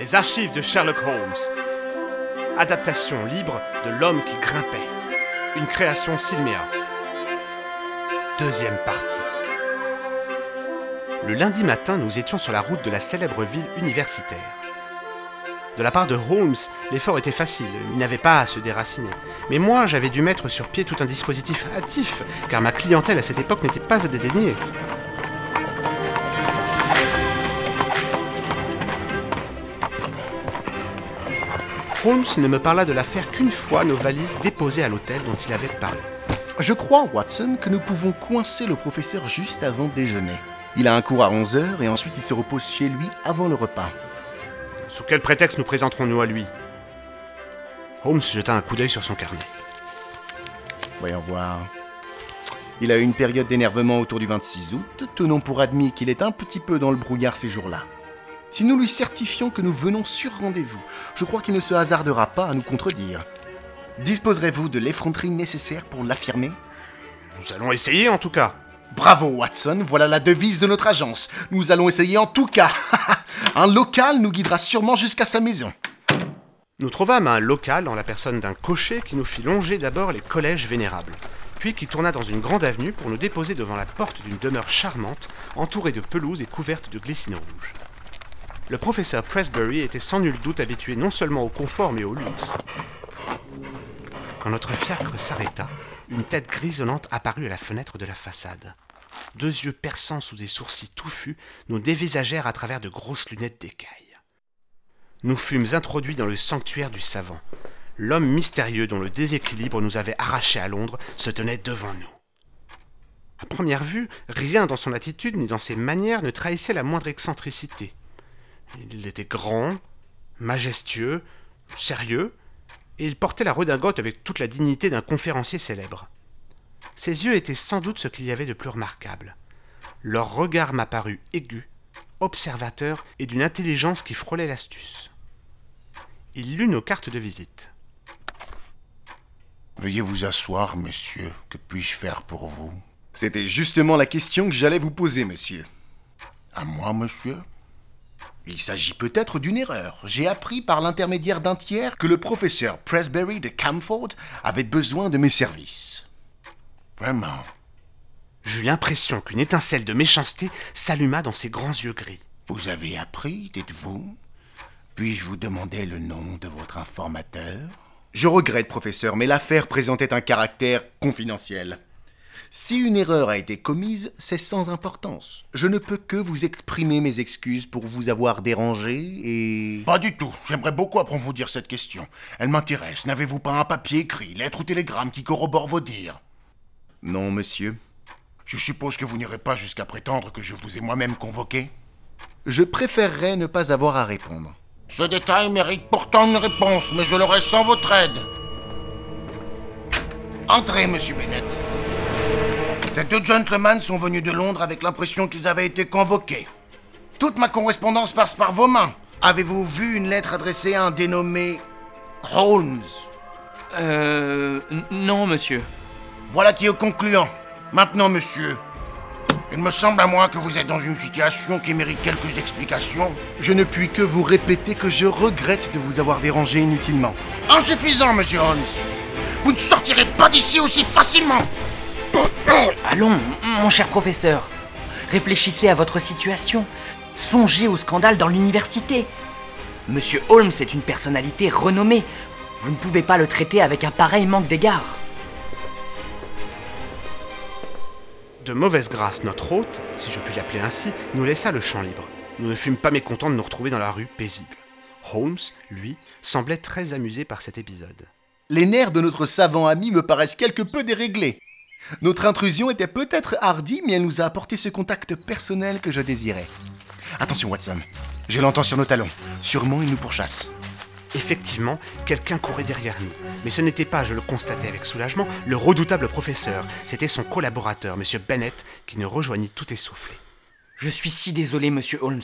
Les archives de Sherlock Holmes. Adaptation libre de L'homme qui grimpait. Une création Silméa. Deuxième partie. Le lundi matin, nous étions sur la route de la célèbre ville universitaire. De la part de Holmes, l'effort était facile, il n'avait pas à se déraciner. Mais moi, j'avais dû mettre sur pied tout un dispositif hâtif, car ma clientèle à cette époque n'était pas à dédaigner. Holmes ne me parla de l'affaire qu'une fois nos valises déposées à l'hôtel dont il avait parlé. Je crois, Watson, que nous pouvons coincer le professeur juste avant déjeuner. Il a un cours à 11h et ensuite il se repose chez lui avant le repas. Sous quel prétexte nous présenterons-nous à lui? Holmes jeta un coup d'œil sur son carnet. Voyons voir. Il a eu une période d'énervement autour du 26 août. Tenons pour admis qu'il est un petit peu dans le brouillard ces jours-là. Si nous lui certifions que nous venons sur rendez-vous, je crois qu'il ne se hasardera pas à nous contredire. Disposerez-vous de l'effronterie nécessaire pour l'affirmer? Nous allons essayer en tout cas. Bravo Watson, voilà la devise de notre agence. Nous allons essayer en tout cas. un local nous guidera sûrement jusqu'à sa maison. Nous trouvâmes un local en la personne d'un cocher qui nous fit longer d'abord les collèges vénérables, puis qui tourna dans une grande avenue pour nous déposer devant la porte d'une demeure charmante, entourée de pelouses et couverte de glycines rouges. Le professeur Presbury était sans nul doute habitué non seulement au confort mais au luxe. Quand notre fiacre s'arrêta, une tête grisonnante apparut à la fenêtre de la façade. Deux yeux perçants sous des sourcils touffus nous dévisagèrent à travers de grosses lunettes d'écaille. Nous fûmes introduits dans le sanctuaire du savant. L'homme mystérieux dont le déséquilibre nous avait arrachés à Londres se tenait devant nous. À première vue, rien dans son attitude ni dans ses manières ne trahissait la moindre excentricité. Il était grand, majestueux, sérieux, et il portait la redingote avec toute la dignité d'un conférencier célèbre. Ses yeux étaient sans doute ce qu'il y avait de plus remarquable. Leur regard m'apparut aigu, observateur et d'une intelligence qui frôlait l'astuce. Il lut nos cartes de visite. Veuillez vous asseoir, monsieur. Que puis-je faire pour vous? C'était justement la question que j'allais vous poser, monsieur. À moi, monsieur? Il s'agit peut-être d'une erreur. J'ai appris par l'intermédiaire d'un tiers que le professeur Presbury de Camford avait besoin de mes services. Vraiment J'eus l'impression qu'une étincelle de méchanceté s'alluma dans ses grands yeux gris. Vous avez appris, dites-vous? Puis-je vous demander le nom de votre informateur? Je regrette, professeur, mais l'affaire présentait un caractère confidentiel. Si une erreur a été commise, c'est sans importance. Je ne peux que vous exprimer mes excuses pour vous avoir dérangé et... Pas du tout. J'aimerais beaucoup approfondir cette question. Elle m'intéresse. N'avez-vous pas un papier écrit, lettre ou télégramme qui corrobore vos dires? Non, monsieur. Je suppose que vous n'irez pas jusqu'à prétendre que je vous ai moi-même convoqué? Je préférerais ne pas avoir à répondre. Ce détail mérite pourtant une réponse, mais je l'aurai sans votre aide. Entrez, monsieur Bennett. Ces deux gentlemen sont venus de Londres avec l'impression qu'ils avaient été convoqués. Toute ma correspondance passe par vos mains. Avez-vous vu une lettre adressée à un dénommé Holmes? Euh. Non, monsieur. Voilà qui est concluant. Maintenant, monsieur, il me semble à moi que vous êtes dans une situation qui mérite quelques explications. Je ne puis que vous répéter que je regrette de vous avoir dérangé inutilement. Insuffisant, monsieur Holmes. Vous ne sortirez pas d'ici aussi facilement. Allons, mon cher professeur. Réfléchissez à votre situation. Songez au scandale dans l'université. Monsieur Holmes est une personnalité renommée. Vous ne pouvez pas le traiter avec un pareil manque d'égard. De mauvaise grâce, notre hôte, si je puis l'appeler ainsi, nous laissa le champ libre. Nous ne fûmes pas mécontents de nous retrouver dans la rue paisible. Holmes, lui, semblait très amusé par cet épisode. Les nerfs de notre savant ami me paraissent quelque peu déréglés. Notre intrusion était peut-être hardie, mais elle nous a apporté ce contact personnel que je désirais. Attention, Watson. Je l'entends sur nos talons. Sûrement, il nous pourchasse. Effectivement, quelqu'un courait derrière nous. Mais ce n'était pas, je le constatais avec soulagement, le redoutable professeur. C'était son collaborateur, M. Bennett, qui nous rejoignit tout essoufflé. Je suis si désolé, monsieur Holmes.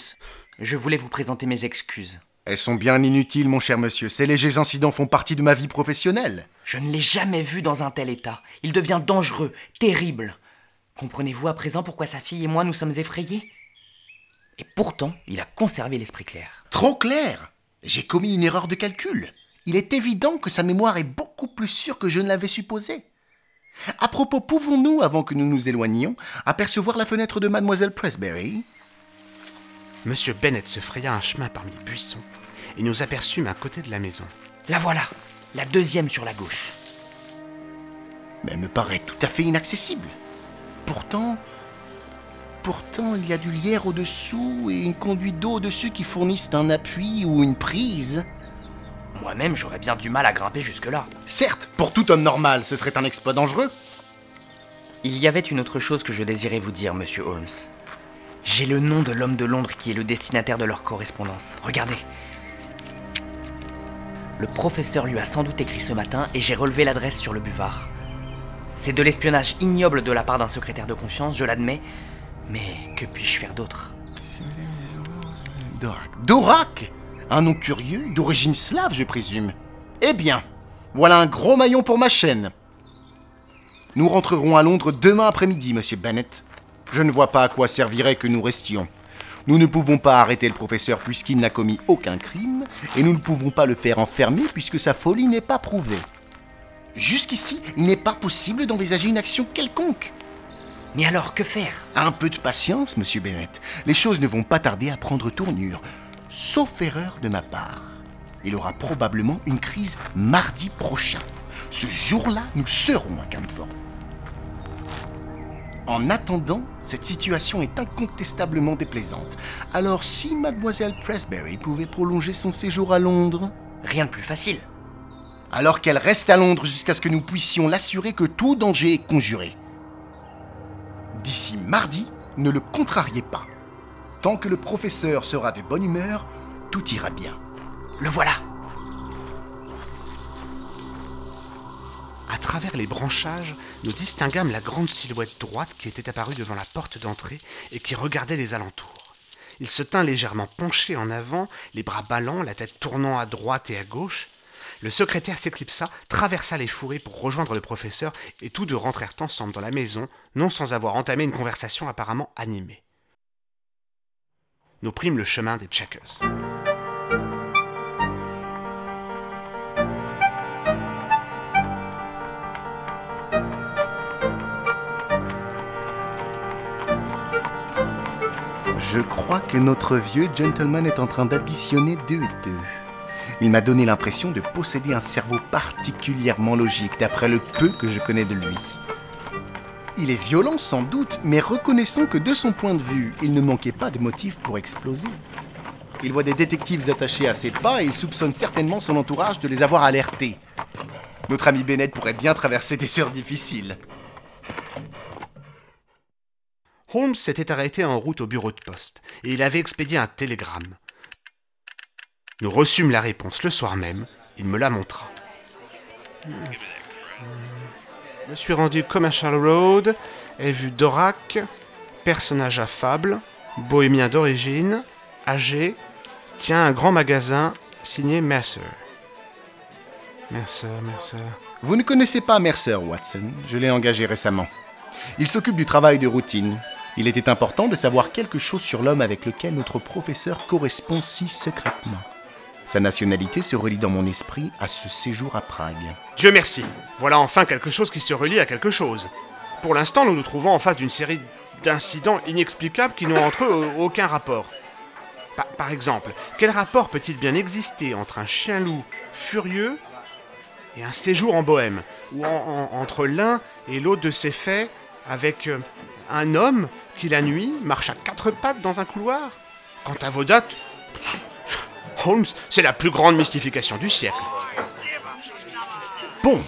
Je voulais vous présenter mes excuses. Elles sont bien inutiles, mon cher monsieur. Ces légers incidents font partie de ma vie professionnelle. Je ne l'ai jamais vu dans un tel état. Il devient dangereux, terrible. Comprenez-vous à présent pourquoi sa fille et moi nous sommes effrayés? Et pourtant, il a conservé l'esprit clair. Trop clair J'ai commis une erreur de calcul. Il est évident que sa mémoire est beaucoup plus sûre que je ne l'avais supposé. À propos, pouvons-nous, avant que nous nous éloignions, apercevoir la fenêtre de mademoiselle Presbury? Monsieur Bennett se fraya un chemin parmi les buissons et nous aperçûmes à côté de la maison. La voilà, la deuxième sur la gauche. Mais elle me paraît tout à fait inaccessible. Pourtant, pourtant, il y a du lierre au-dessous et une conduite d'eau au-dessus qui fournissent un appui ou une prise. Moi-même, j'aurais bien du mal à grimper jusque-là. Certes, pour tout homme normal, ce serait un exploit dangereux. Il y avait une autre chose que je désirais vous dire, monsieur Holmes. J'ai le nom de l'homme de Londres qui est le destinataire de leur correspondance. Regardez. Le professeur lui a sans doute écrit ce matin et j'ai relevé l'adresse sur le buvard. C'est de l'espionnage ignoble de la part d'un secrétaire de confiance, je l'admets, mais que puis-je faire d'autre? Dorak. Dorak? Un nom curieux, d'origine slave, je présume. Eh bien, voilà un gros maillon pour ma chaîne. Nous rentrerons à Londres demain après-midi, monsieur Bennett. Je ne vois pas à quoi servirait que nous restions. Nous ne pouvons pas arrêter le professeur puisqu'il n'a commis aucun crime, et nous ne pouvons pas le faire enfermer puisque sa folie n'est pas prouvée. Jusqu'ici, il n'est pas possible d'envisager une action quelconque. Mais alors, que faire? Un peu de patience, monsieur Bennett. Les choses ne vont pas tarder à prendre tournure. Sauf erreur de ma part. Il aura probablement une crise mardi prochain. Ce jour-là, nous serons à Camford. En attendant, cette situation est incontestablement déplaisante. Alors si mademoiselle Presbury pouvait prolonger son séjour à Londres? Rien de plus facile. Alors qu'elle reste à Londres jusqu'à ce que nous puissions l'assurer que tout danger est conjuré. D'ici mardi, ne le contrariez pas. Tant que le professeur sera de bonne humeur, tout ira bien. Le voilà. Travers les branchages, nous distinguâmes la grande silhouette droite qui était apparue devant la porte d'entrée et qui regardait les alentours. Il se tint légèrement penché en avant, les bras ballants, la tête tournant à droite et à gauche. Le secrétaire s'éclipsa, traversa les fourrés pour rejoindre le professeur, et tous deux rentrèrent ensemble dans la maison, non sans avoir entamé une conversation apparemment animée. Nous prîmes le chemin des Checkers. Je crois que notre vieux gentleman est en train d'additionner deux et deux. Il m'a donné l'impression de posséder un cerveau particulièrement logique d'après le peu que je connais de lui. Il est violent sans doute, mais reconnaissons que de son point de vue, il ne manquait pas de motifs pour exploser. Il voit des détectives attachés à ses pas et il soupçonne certainement son entourage de les avoir alertés. Notre ami Bennett pourrait bien traverser des heures difficiles. Holmes s'était arrêté en route au bureau de poste, et il avait expédié un télégramme. Nous reçûmes la réponse le soir même, il me la montra. Je me suis rendu Commercial Road, ai vu Dorak, personnage affable, bohémien d'origine, âgé, tient un grand magasin signé Mercer. Mercer, Mercer. Vous ne connaissez pas Mercer, Watson. Je l'ai engagé récemment. Il s'occupe du travail de routine. Il était important de savoir quelque chose sur l'homme avec lequel notre professeur correspond si secrètement. Sa nationalité se relie dans mon esprit à ce séjour à Prague. Dieu merci, voilà enfin quelque chose qui se relie à quelque chose. Pour l'instant, nous nous trouvons en face d'une série d'incidents inexplicables qui n'ont entre eux aucun rapport. Pa- par exemple, quel rapport peut-il bien exister entre un chien-loup furieux et un séjour en Bohème Ou en- en- entre l'un et l'autre de ces faits avec euh, un homme qui la nuit marche à quatre pattes dans un couloir Quant à vos dates, Holmes, c'est la plus grande mystification du siècle. Bon,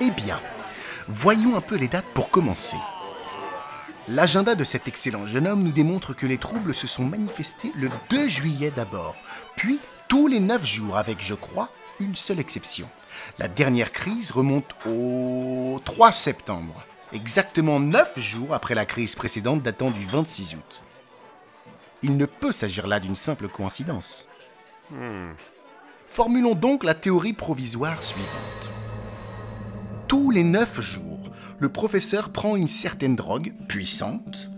eh bien, voyons un peu les dates pour commencer. L'agenda de cet excellent jeune homme nous démontre que les troubles se sont manifestés le 2 juillet d'abord, puis tous les 9 jours avec, je crois, une seule exception. La dernière crise remonte au 3 septembre, exactement 9 jours après la crise précédente datant du 26 août. Il ne peut s'agir là d'une simple coïncidence. Formulons donc la théorie provisoire suivante. Tous les neuf jours, le professeur prend une certaine drogue, puissante,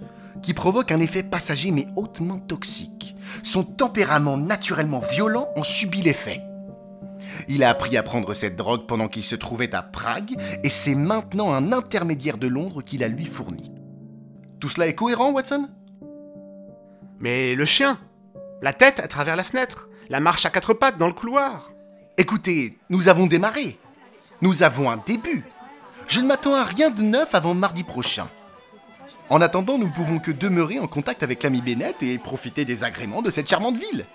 qui provoque un effet passager mais hautement toxique. son tempérament naturellement violent en subit l'effet. Il a appris à prendre cette drogue pendant qu'il se trouvait à Prague et c'est maintenant un intermédiaire de Londres qui la lui fournit. Tout cela est cohérent, Watson? Mais le chien La tête à travers la fenêtre La marche à quatre pattes dans le couloir Écoutez, nous avons démarré. Nous avons un début. Je ne m'attends à rien de neuf avant mardi prochain. En attendant, nous ne pouvons que demeurer en contact avec l'ami Bennett et profiter des agréments de cette charmante ville.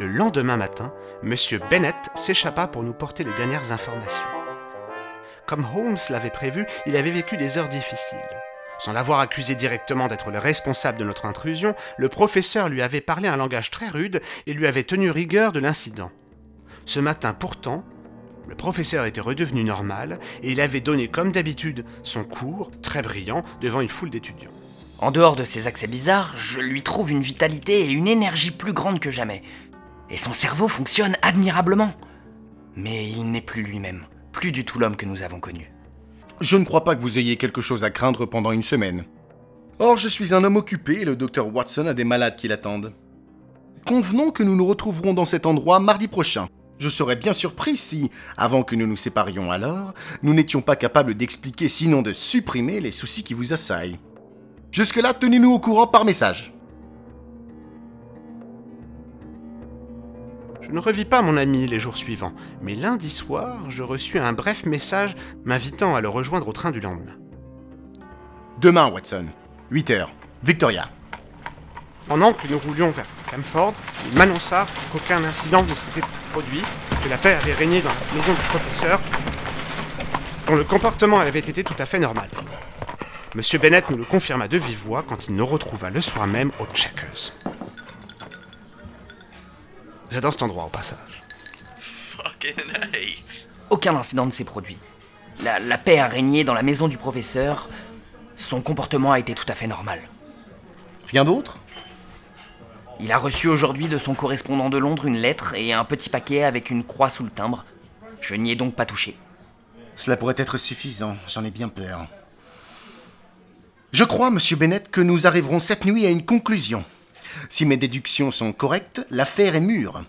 Le lendemain matin, Monsieur Bennett s'échappa pour nous porter les dernières informations. Comme Holmes l'avait prévu, il avait vécu des heures difficiles. Sans l'avoir accusé directement d'être le responsable de notre intrusion, le professeur lui avait parlé un langage très rude et lui avait tenu rigueur de l'incident. Ce matin pourtant, le professeur était redevenu normal et il avait donné comme d'habitude son cours, très brillant, devant une foule d'étudiants. En dehors de ces accès bizarres, je lui trouve une vitalité et une énergie plus grandes que jamais. Et son cerveau fonctionne admirablement. Mais il n'est plus lui-même, plus du tout l'homme que nous avons connu. Je ne crois pas que vous ayez quelque chose à craindre pendant une semaine. Or, je suis un homme occupé et le docteur Watson a des malades qui l'attendent. Convenons que nous nous retrouverons dans cet endroit mardi prochain. Je serais bien surpris si, avant que nous nous séparions alors, nous n'étions pas capables d'expliquer, sinon de supprimer, les soucis qui vous assaillent. Jusque-là, tenez-nous au courant par message. Je ne revis pas mon ami les jours suivants, mais lundi soir, je reçus un bref message m'invitant à le rejoindre au train du lendemain. Demain, Watson. 8 heures. Victoria. Pendant que nous roulions vers Camford, il m'annonça qu'aucun incident ne s'était produit, que la paix avait régné dans la maison du professeur, dont le comportement avait été tout à fait normal. Monsieur Bennett nous le confirma de vive voix quand il nous retrouva le soir même au Checkers. J'adore cet endroit au passage. Aucun incident ne s'est produit. La, la paix a régné dans la maison du professeur. Son comportement a été tout à fait normal. Rien d'autre? Il a reçu aujourd'hui de son correspondant de Londres une lettre et un petit paquet avec une croix sous le timbre. Je n'y ai donc pas touché. Cela pourrait être suffisant, j'en ai bien peur. Je crois, monsieur Bennett, que nous arriverons cette nuit à une conclusion. Si mes déductions sont correctes, l'affaire est mûre.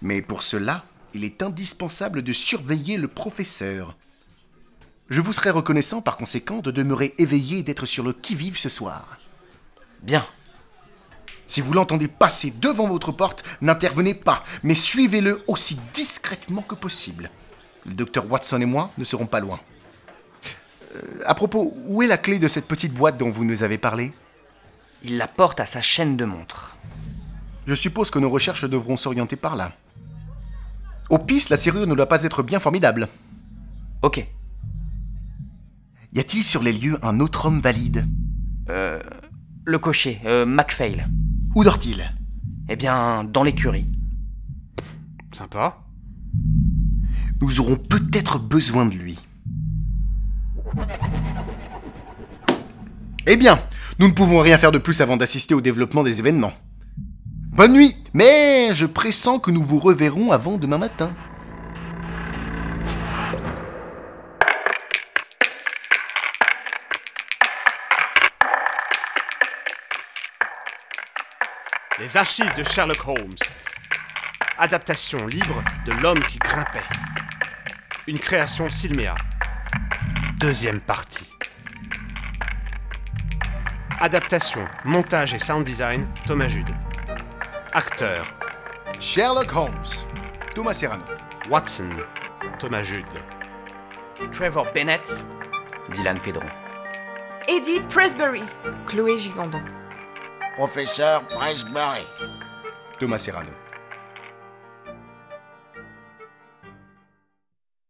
Mais pour cela, il est indispensable de surveiller le professeur. Je vous serais reconnaissant par conséquent de demeurer éveillé et d'être sur le qui-vive ce soir. Bien. Si vous l'entendez passer devant votre porte, n'intervenez pas, mais suivez-le aussi discrètement que possible. Le docteur Watson et moi ne serons pas loin. Euh, à propos, où est la clé de cette petite boîte dont vous nous avez parlé? Il la porte à sa chaîne de montre. Je suppose que nos recherches devront s'orienter par là. Au piste, la serrure ne doit pas être bien formidable. Ok. Y a-t-il sur les lieux un autre homme valide? Euh. Le cocher, euh, MacPhail. Où dort-il? Eh bien, dans l'écurie. Sympa. Nous aurons peut-être besoin de lui. Eh bien, nous ne pouvons rien faire de plus avant d'assister au développement des événements. Bonne nuit, mais je pressens que nous vous reverrons avant demain matin. Les archives de Sherlock Holmes. Adaptation libre de L'homme qui grimpait. Une création Silméa. Deuxième partie. Adaptation, montage et sound design, Thomas Jude. Acteur, Sherlock Holmes. Thomas Serrano. Watson, Thomas Jude. Trevor Bennett, Dylan Pedron. Edith Presbury, Chloé Gigandon. Professeur Presbury. Thomas Serrano.